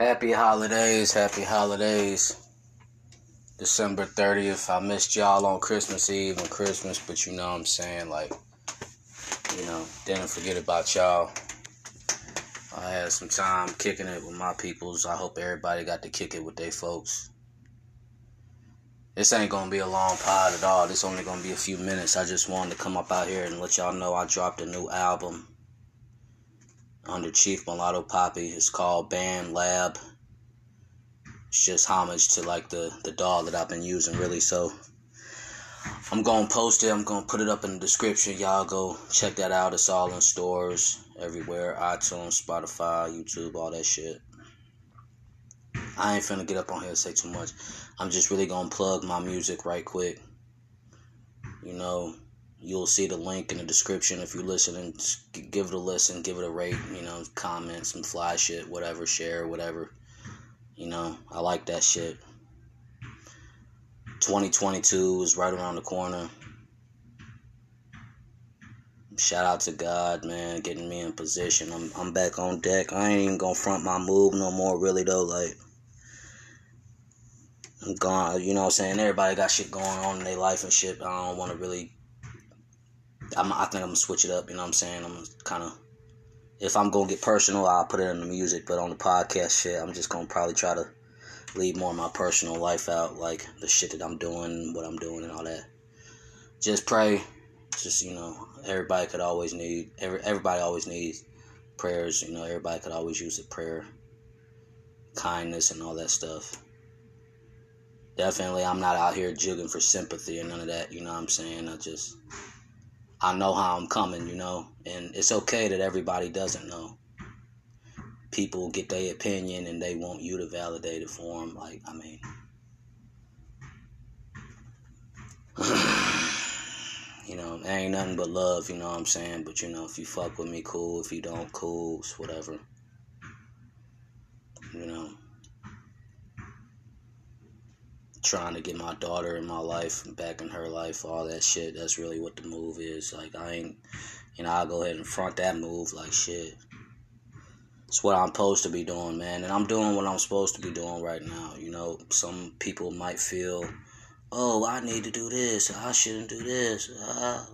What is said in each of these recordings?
Happy holidays, happy holidays. December 30th. I missed y'all on Christmas Eve and Christmas, but you know what I'm saying? Like, you know, didn't forget about y'all. I had some time kicking it with my peoples. I hope everybody got to kick it with their folks. This ain't gonna be a long pod at all. This only gonna be a few minutes. I just wanted to come up out here and let y'all know I dropped a new album under Chief Mulatto Poppy. It's called Band Lab. It's just homage to like the the DAW that I've been using really. So I'm gonna post it. I'm gonna put it up in the description. Y'all go check that out. It's all in stores everywhere: iTunes, Spotify, YouTube, all that shit. I ain't finna get up on here and say too much. I'm just really gonna plug my music right quick. You know, You'll see the link in the description if you're listening. Give it a listen, give it a rate, you know, comment, some fly shit, whatever, share, whatever. You know, I like that shit. 2022 is right around the corner. Shout out to God, man, getting me in position. I'm I'm back on deck. I ain't even gonna front my move no more, really though. Like I'm gone. You know what I'm saying? Everybody got shit going on in their life and shit. I don't want to really I'm, I think I'm gonna switch it up. You know what I'm saying? I'm kind of, if I'm gonna get personal, I'll put it in the music. But on the podcast shit, I'm just gonna probably try to leave more of my personal life out, like the shit that I'm doing, what I'm doing, and all that. Just pray. Just you know, everybody could always need. Every everybody always needs prayers. You know, everybody could always use a prayer, kindness, and all that stuff. Definitely, I'm not out here jigging for sympathy or none of that. You know what I'm saying? I just I know how I'm coming, you know, and it's okay that everybody doesn't know. People get their opinion and they want you to validate it for them. Like, I mean, you know, ain't nothing but love, you know what I'm saying? But, you know, if you fuck with me, cool. If you don't, cool. It's whatever. You know trying to get my daughter in my life and back in her life, all that shit. That's really what the move is. Like I ain't, you know, I'll go ahead and front that move like shit. It's what I'm supposed to be doing, man, and I'm doing what I'm supposed to be doing right now. You know, some people might feel, oh, I need to do this. I shouldn't do this. Ah.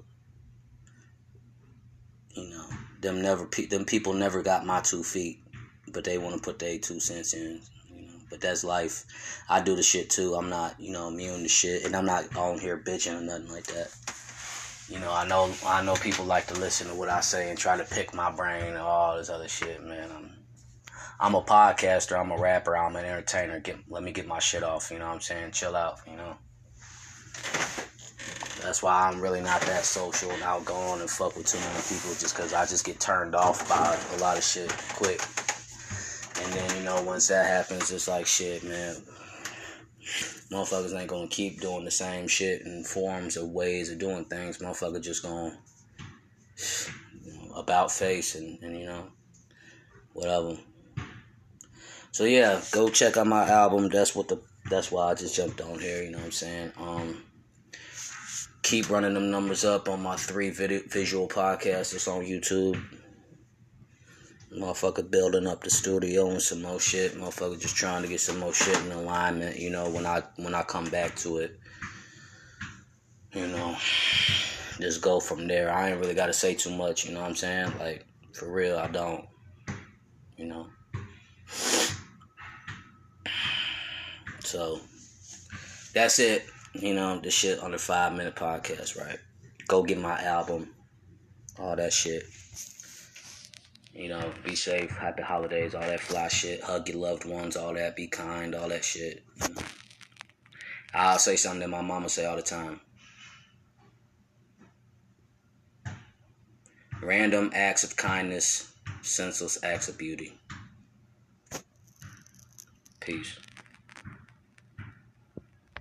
You know, them never, them people never got my two feet, but they want to put their two cents in but that's life. I do the shit too. I'm not, you know, immune to shit, and I'm not on here bitching or nothing like that. You know, I know, I know people like to listen to what I say and try to pick my brain and all this other shit, man. I'm, I'm a podcaster. I'm a rapper. I'm an entertainer. Get, let me get my shit off. You know what I'm saying? Chill out. You know. That's why I'm really not that social and outgoing and fuck with too many people just because I just get turned off by a lot of shit quick. And then, you know, once that happens, it's like, shit, man. Motherfuckers ain't gonna keep doing the same shit and forms of ways of doing things. Motherfucker just gonna you know, about face and, and, you know, whatever. So yeah, go check out my album. That's what the that's why I just jumped on here, you know what I'm saying? Um keep running them numbers up on my three video, visual podcasts. It's on YouTube. Motherfucker building up the studio and some more shit. Motherfucker just trying to get some more shit in alignment, you know, when I when I come back to it. You know. Just go from there. I ain't really gotta say too much, you know what I'm saying? Like, for real, I don't. You know. So that's it. You know, the shit under five minute podcast, right? Go get my album. All that shit. You know, be safe, happy holidays, all that fly shit. Hug your loved ones, all that. Be kind, all that shit. I'll say something that my mama say all the time. Random acts of kindness, senseless acts of beauty. Peace.